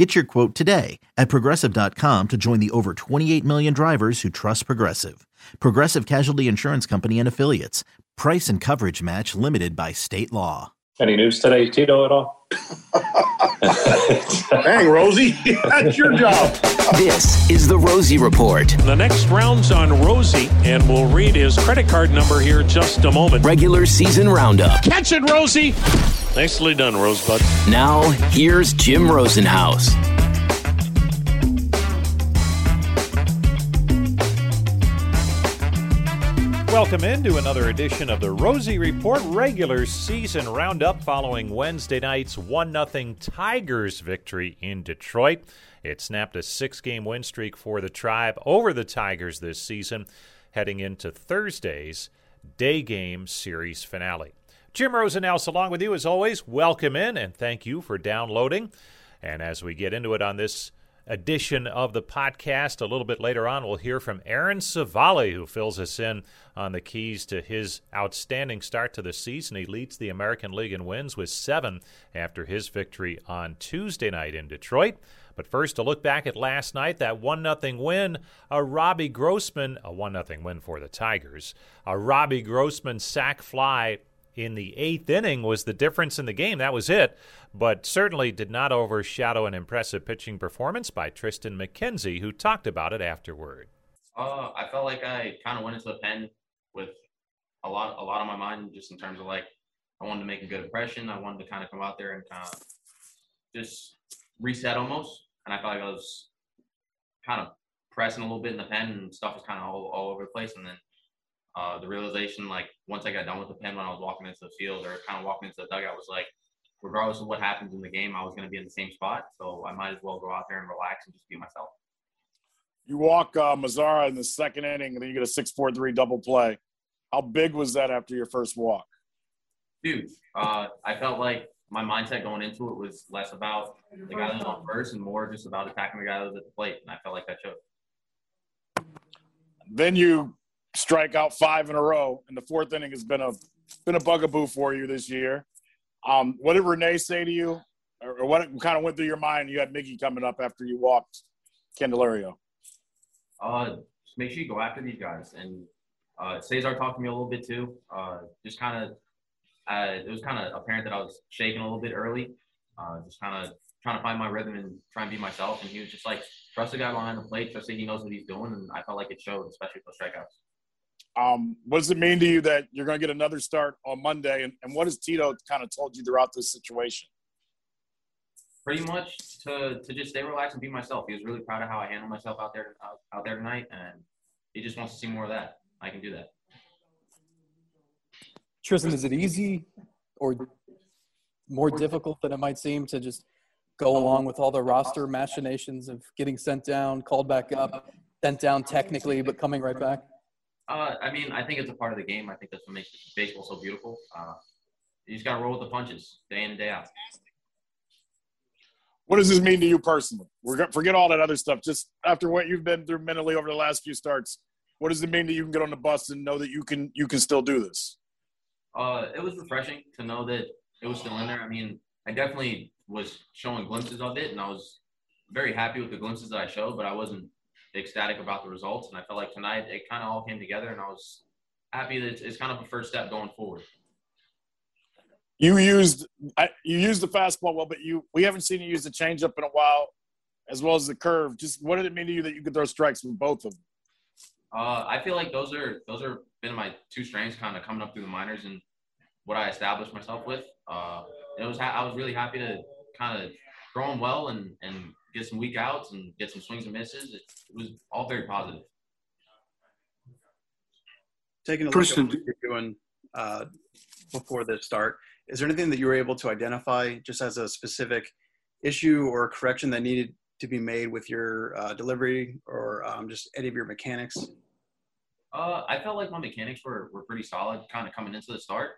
Get your quote today at progressive.com to join the over 28 million drivers who trust Progressive. Progressive Casualty Insurance Company and Affiliates. Price and coverage match limited by state law. Any news today, Tito, at all? Dang, Rosie, that's your job. This is the Rosie Report. The next round's on Rosie, and we'll read his credit card number here just a moment. Regular season roundup. Catch it, Rosie! Nicely done, Rosebud. Now, here's Jim Rosenhaus. Welcome into another edition of the Rosie Report regular season roundup following Wednesday night's 1 0 Tigers victory in Detroit. It snapped a six game win streak for the Tribe over the Tigers this season, heading into Thursday's day game series finale. Jim Rosenhaus along with you as always. Welcome in and thank you for downloading. And as we get into it on this edition of the podcast. A little bit later on, we'll hear from Aaron Civale, who fills us in on the keys to his outstanding start to the season. He leads the American League in wins with seven after his victory on Tuesday night in Detroit. But first, to look back at last night, that 1 0 win, a Robbie Grossman, a 1 0 win for the Tigers, a Robbie Grossman sac fly in the eighth inning was the difference in the game. That was it, but certainly did not overshadow an impressive pitching performance by Tristan McKenzie, who talked about it afterward. Uh, I felt like I kind of went into the pen with a lot, a lot on my mind, just in terms of like I wanted to make a good impression. I wanted to kind of come out there and kind of just reset almost, and I felt like I was kind of pressing a little bit in the pen, and stuff was kind of all, all over the place, and then uh, the realization, like once I got done with the pen, when I was walking into the field or kind of walking into the dugout, was like, regardless of what happens in the game, I was going to be in the same spot. So I might as well go out there and relax and just be myself. You walk uh, Mazara in the second inning, and then you get a six-four-three double play. How big was that after your first walk? Dude, uh, I felt like my mindset going into it was less about the guy that was on first and more just about attacking the guy that was at the plate. And I felt like that showed. Then you strike out five in a row, and the fourth inning has been a been a bugaboo for you this year. Um, what did Renee say to you, or, what kind of went through your mind? You had Miggy coming up after you walked Candelario. Uh, just make sure you go after these guys, and uh, Cesar talked to me a little bit too. Uh, just kind of, uh, it was kind of apparent that I was shaking a little bit early. Uh, just kind of trying to find my rhythm and try and be myself. And he was just like, trust the guy behind the plate, trust that he knows what he's doing. And I felt like it showed, especially with those strikeouts. Um, what does it mean to you that you're going to get another start on Monday? And, and what has Tito kind of told you throughout this situation? Pretty much to, to just stay relaxed and be myself. He was really proud of how I handled myself out there out, out there tonight, and he just wants to see more of that. I can do that. Tristan, is it easy or more difficult than it might seem to just go along with all the roster machinations of getting sent down, called back up, sent down technically, but coming right back? Uh, I mean, I think it's a part of the game. I think that's what makes baseball so beautiful. Uh, you just got to roll with the punches day in and day out. What does this mean to you personally? We're gonna forget all that other stuff. Just after what you've been through mentally over the last few starts, what does it mean that you can get on the bus and know that you can you can still do this? Uh, it was refreshing to know that it was still in there. I mean, I definitely was showing glimpses of it, and I was very happy with the glimpses that I showed, but I wasn't ecstatic about the results. And I felt like tonight it kind of all came together, and I was happy that it's, it's kind of a first step going forward. You used you used the fastball well, but you we haven't seen you use the changeup in a while, as well as the curve. Just what did it mean to you that you could throw strikes with both of them? Uh, I feel like those are those are been my two strengths, kind of coming up through the minors and what I established myself with. Uh, it was I was really happy to kind of throw them well and and get some weak outs and get some swings and misses. It, it was all very positive. Taking a look at what you're doing uh, before this start, is there anything that you were able to identify just as a specific issue or correction that needed to be made with your uh, delivery or um, just any of your mechanics? Uh, I felt like my mechanics were, were pretty solid, kind of coming into the start.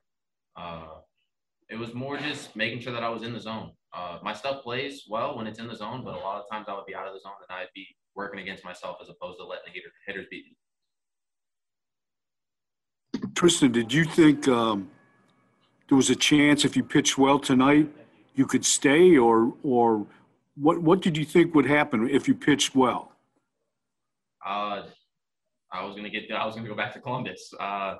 Uh, it was more just making sure that I was in the zone. Uh, my stuff plays well when it's in the zone, but a lot of times I would be out of the zone and I'd be working against myself as opposed to letting the hitter, hitters beat me. Tristan, did you think um, there was a chance if you pitched well tonight you could stay, or or what what did you think would happen if you pitched well? Uh, I was gonna get I was gonna go back to Columbus. Uh,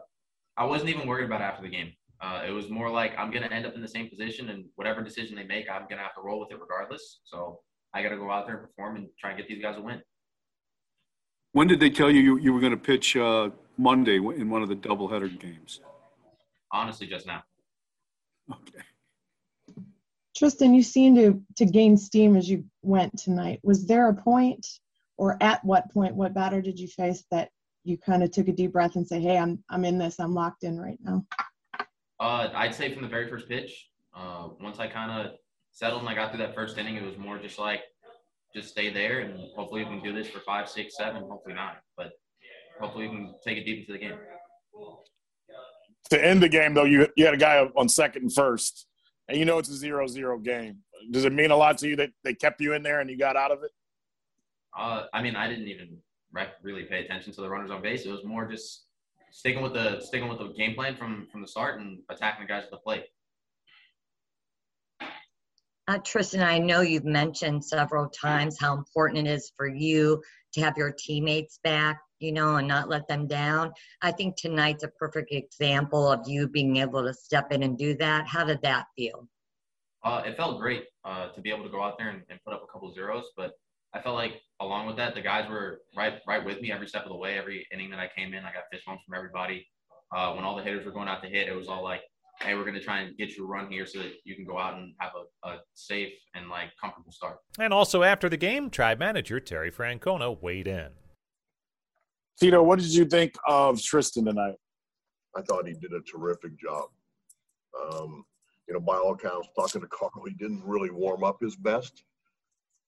I wasn't even worried about after the game. Uh, it was more like I'm gonna end up in the same position, and whatever decision they make, I'm gonna have to roll with it regardless. So I got to go out there and perform and try and get these guys a win. When did they tell you you, you were going to pitch uh, Monday in one of the doubleheader games? Honestly, just now. Okay. Tristan, you seemed to to gain steam as you went tonight. Was there a point, or at what point, what batter did you face that you kind of took a deep breath and say, "Hey, I'm I'm in this. I'm locked in right now." Uh, I'd say from the very first pitch. Uh, once I kind of settled and I got through that first inning, it was more just like, just stay there and hopefully we can do this for five, six, seven, hopefully nine. But hopefully we can take it deep into the game. To end the game, though, you you had a guy on second and first, and you know it's a zero-zero game. Does it mean a lot to you that they kept you in there and you got out of it? Uh, I mean, I didn't even really pay attention to the runners on base. It was more just sticking with the sticking with the game plan from from the start and attacking the guys at the plate. Uh, Tristan, I know you've mentioned several times how important it is for you to have your teammates back, you know, and not let them down. I think tonight's a perfect example of you being able to step in and do that. How did that feel? Uh, it felt great uh, to be able to go out there and, and put up a couple zeros, but I felt like along with that, the guys were right right with me every step of the way. Every inning that I came in, I got fist bumps from everybody. Uh, when all the hitters were going out to hit, it was all like, hey, we're going to try and get you a run here so that you can go out and have a, a safe and like comfortable start. And also after the game, Tribe manager Terry Francona weighed in. Tito, what did you think of Tristan tonight? I thought he did a terrific job. Um, you know, by all accounts, talking to Carl, he didn't really warm up his best.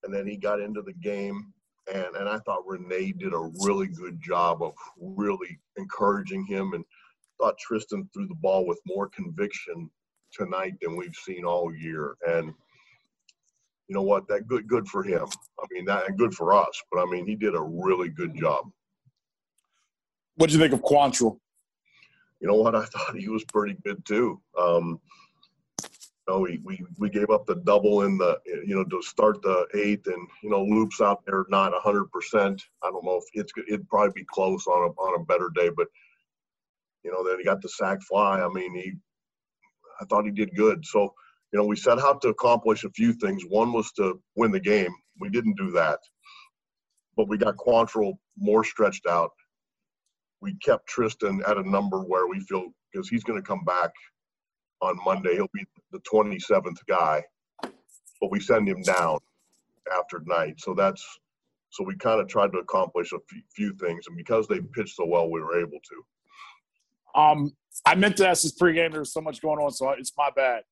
And then he got into the game, and, and I thought Renee did a really good job of really encouraging him and – thought Tristan threw the ball with more conviction tonight than we've seen all year. And you know what? That good good for him. I mean, that good for us. But I mean, he did a really good job. What did you think of Quantrill? You know what? I thought he was pretty good too. Um, know, we, we, we gave up the double in the, you know, to start the eighth and, you know, loops out there, not 100%. I don't know if it's, it'd probably be close on a, on a better day, but you know, then he got the sac fly. I mean, he, I thought he did good. So, you know, we set out to accomplish a few things. One was to win the game. We didn't do that, but we got Quantrill more stretched out. We kept Tristan at a number where we feel because he's going to come back on Monday. He'll be the 27th guy, but we send him down after night. So that's so we kind of tried to accomplish a few things, and because they pitched so well, we were able to. Um, I meant to ask this pregame. There's so much going on, so it's my bad.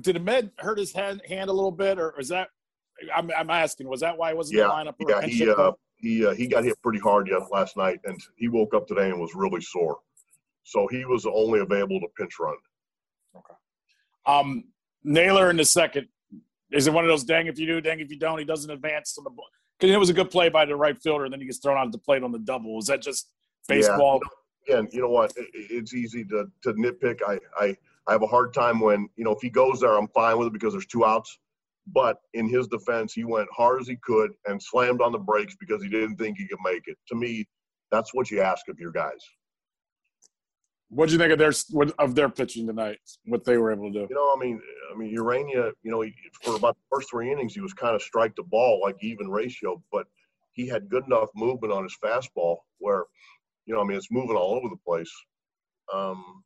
Did Amed hurt his hand, hand a little bit, or is that? I'm, I'm asking. Was that why he wasn't yeah, in the lineup? Yeah, he uh, he uh, he got hit pretty hard yet last night, and he woke up today and was really sore. So he was only available to pinch run. Okay. Um, Naylor in the second. Is it one of those dang if you do, dang if you don't? He doesn't advance on the ball. Because it was a good play by the right fielder, and then he gets thrown out the plate on the double. Was that just baseball? Yeah again, you know what? It's easy to, to nitpick. I, I, I have a hard time when, you know, if he goes there, I'm fine with it because there's two outs. But in his defense, he went hard as he could and slammed on the brakes because he didn't think he could make it. To me, that's what you ask of your guys. What do you think of their of their pitching tonight? What they were able to do? You know, I mean, I mean, Ureña. You know, he, for about the first three innings, he was kind of strike the ball like even ratio, but he had good enough movement on his fastball where you know, I mean, it's moving all over the place. Um,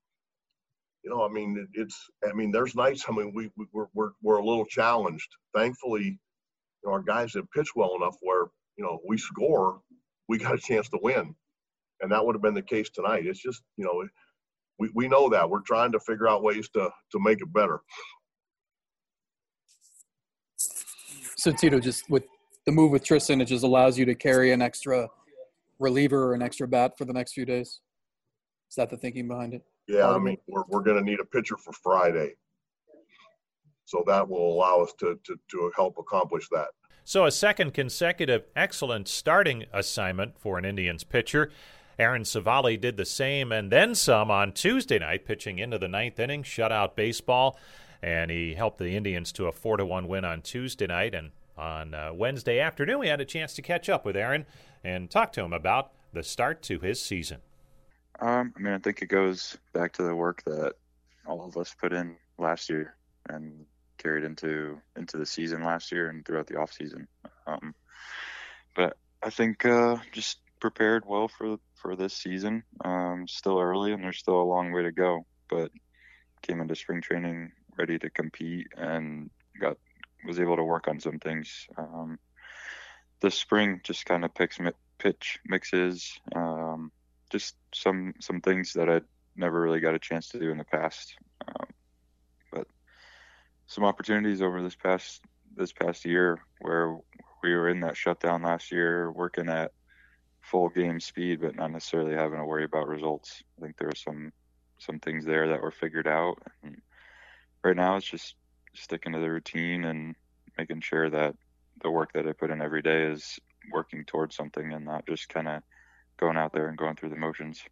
you know, I mean, it, it's, I mean, there's nights. I mean, we, we we're, we're we're a little challenged. Thankfully, you know, our guys have pitched well enough where you know we score, we got a chance to win, and that would have been the case tonight. It's just, you know, we we know that we're trying to figure out ways to to make it better. So Tito, just with the move with Tristan, it just allows you to carry an extra reliever or an extra bat for the next few days? Is that the thinking behind it? Yeah, I mean, we're, we're going to need a pitcher for Friday. So that will allow us to, to, to help accomplish that. So, a second consecutive excellent starting assignment for an Indians pitcher. Aaron Civale did the same and then some on Tuesday night, pitching into the ninth inning, shutout baseball, and he helped the Indians to a four to one win on Tuesday night. And on uh, Wednesday afternoon, we had a chance to catch up with Aaron and talk to him about the start to his season. Um, I mean, I think it goes back to the work that all of us put in last year and carried into into the season last year and throughout the off season. Um, but I think uh, just prepared well for for this season. Um, still early and there's still a long way to go, but came into spring training ready to compete and got was able to work on some things. Um, this spring just kind of picks pitch mixes, um, just some some things that I never really got a chance to do in the past. Um, but some opportunities over this past this past year where we were in that shutdown last year, working at full game speed, but not necessarily having to worry about results. I think there are some some things there that were figured out. And right now, it's just sticking to the routine and making sure that the work that I put in every day is working towards something and not just kind of going out there and going through the motions.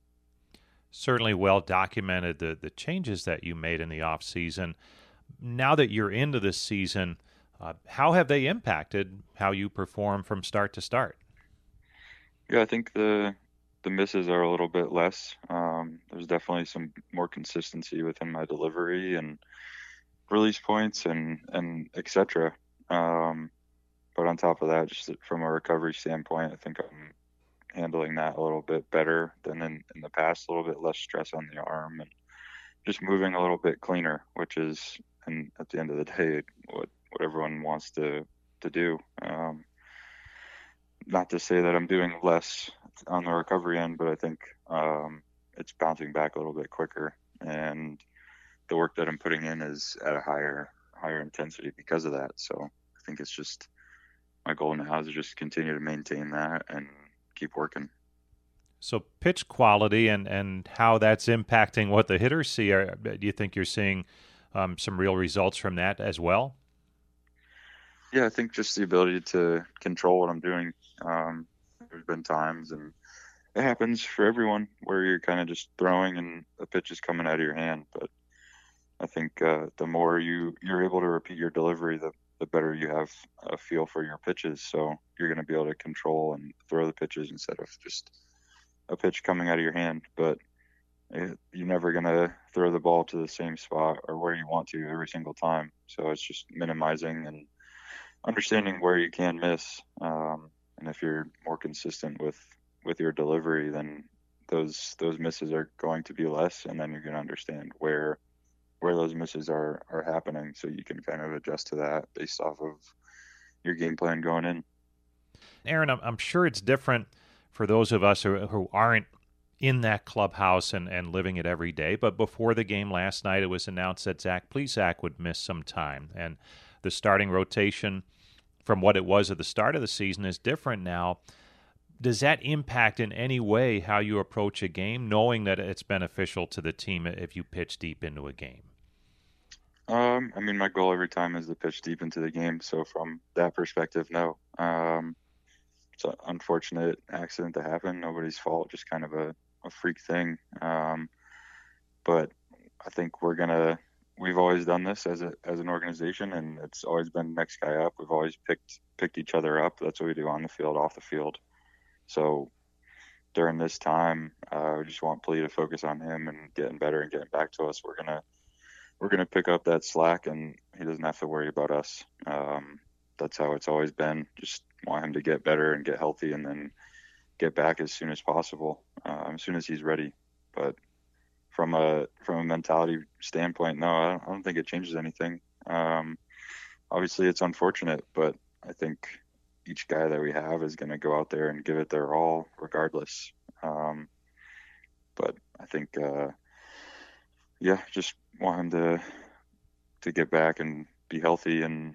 Certainly well documented the the changes that you made in the off season. Now that you're into this season, uh, how have they impacted how you perform from start to start? Yeah, I think the the misses are a little bit less. Um, there's definitely some more consistency within my delivery and release points and and etc. Um, but on top of that, just from a recovery standpoint, I think I'm handling that a little bit better than in, in the past, a little bit less stress on the arm and just moving a little bit cleaner, which is, and at the end of the day, what, what everyone wants to, to do. Not to say that I'm doing less on the recovery end, but I think um, it's bouncing back a little bit quicker, and the work that I'm putting in is at a higher higher intensity because of that. So I think it's just my goal now is to just continue to maintain that and keep working. So pitch quality and and how that's impacting what the hitters see. Are, do you think you're seeing um, some real results from that as well? Yeah, I think just the ability to control what I'm doing. Um, there's been times, and it happens for everyone, where you're kind of just throwing and a pitch is coming out of your hand. But I think uh, the more you you're able to repeat your delivery, the the better you have a feel for your pitches. So you're going to be able to control and throw the pitches instead of just a pitch coming out of your hand. But it, you're never going to throw the ball to the same spot or where you want to every single time. So it's just minimizing and understanding where you can miss. Um, and if you're more consistent with with your delivery, then those those misses are going to be less, and then you're going to understand where where those misses are are happening, so you can kind of adjust to that based off of your game plan going in. Aaron, I'm, sure it's different for those of us who, who aren't in that clubhouse and, and living it every day. But before the game last night, it was announced that Zach Plesac would miss some time, and the starting rotation from what it was at the start of the season is different now. Does that impact in any way how you approach a game, knowing that it's beneficial to the team if you pitch deep into a game? Um, I mean, my goal every time is to pitch deep into the game. So from that perspective, no. Um, it's an unfortunate accident to happen. Nobody's fault. Just kind of a, a freak thing. Um, but I think we're gonna. We've always done this as a as an organization, and it's always been next guy up. We've always picked picked each other up. That's what we do on the field, off the field. So during this time, uh, we just want Plee to focus on him and getting better and getting back to us. We're gonna we're gonna pick up that slack, and he doesn't have to worry about us. Um, that's how it's always been. Just want him to get better and get healthy, and then get back as soon as possible, uh, as soon as he's ready. But from a from a mentality standpoint, no, I don't, think it changes anything. Um, obviously, it's unfortunate, but I think each guy that we have is going to go out there and give it their all, regardless. Um, but I think, uh, yeah, just want him to to get back and be healthy and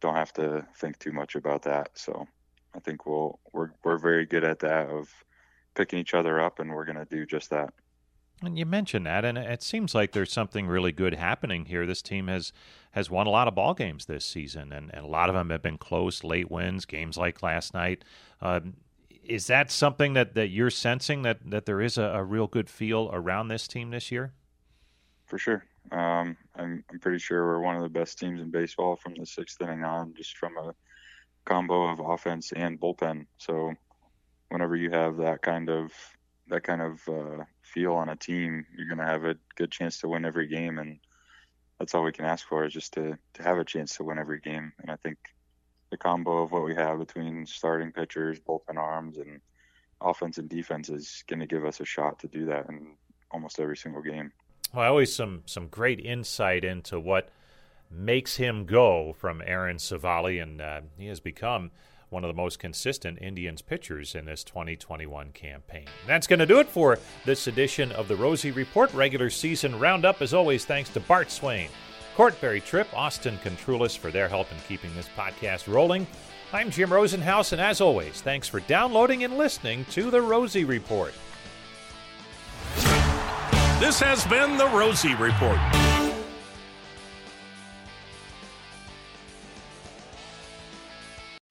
don't have to think too much about that. So I think we'll we're we're very good at that of picking each other up, and we're going to do just that. And you mentioned that, and it seems like there's something really good happening here. This team has has won a lot of ball games this season, and, and a lot of them have been close, late wins, games like last night. Um, is that something that, that you're sensing that, that there is a, a real good feel around this team this year? For sure. Um, I'm, I'm pretty sure we're one of the best teams in baseball from the sixth inning on, just from a combo of offense and bullpen. So whenever you have that kind of that kind of uh, feel on a team, you're going to have a good chance to win every game, and that's all we can ask for is just to to have a chance to win every game. And I think the combo of what we have between starting pitchers, bullpen arms, and offense and defense is going to give us a shot to do that in almost every single game. Well, I always some some great insight into what makes him go from Aaron Civale, and uh, he has become one of the most consistent Indians pitchers in this 2021 campaign. That's going to do it for this edition of the Rosie Report regular season roundup. As always, thanks to Bart Swain, Court Berry Tripp, Austin Contrulis for their help in keeping this podcast rolling. I'm Jim Rosenhaus, and as always, thanks for downloading and listening to the Rosie Report. This has been the Rosie Report.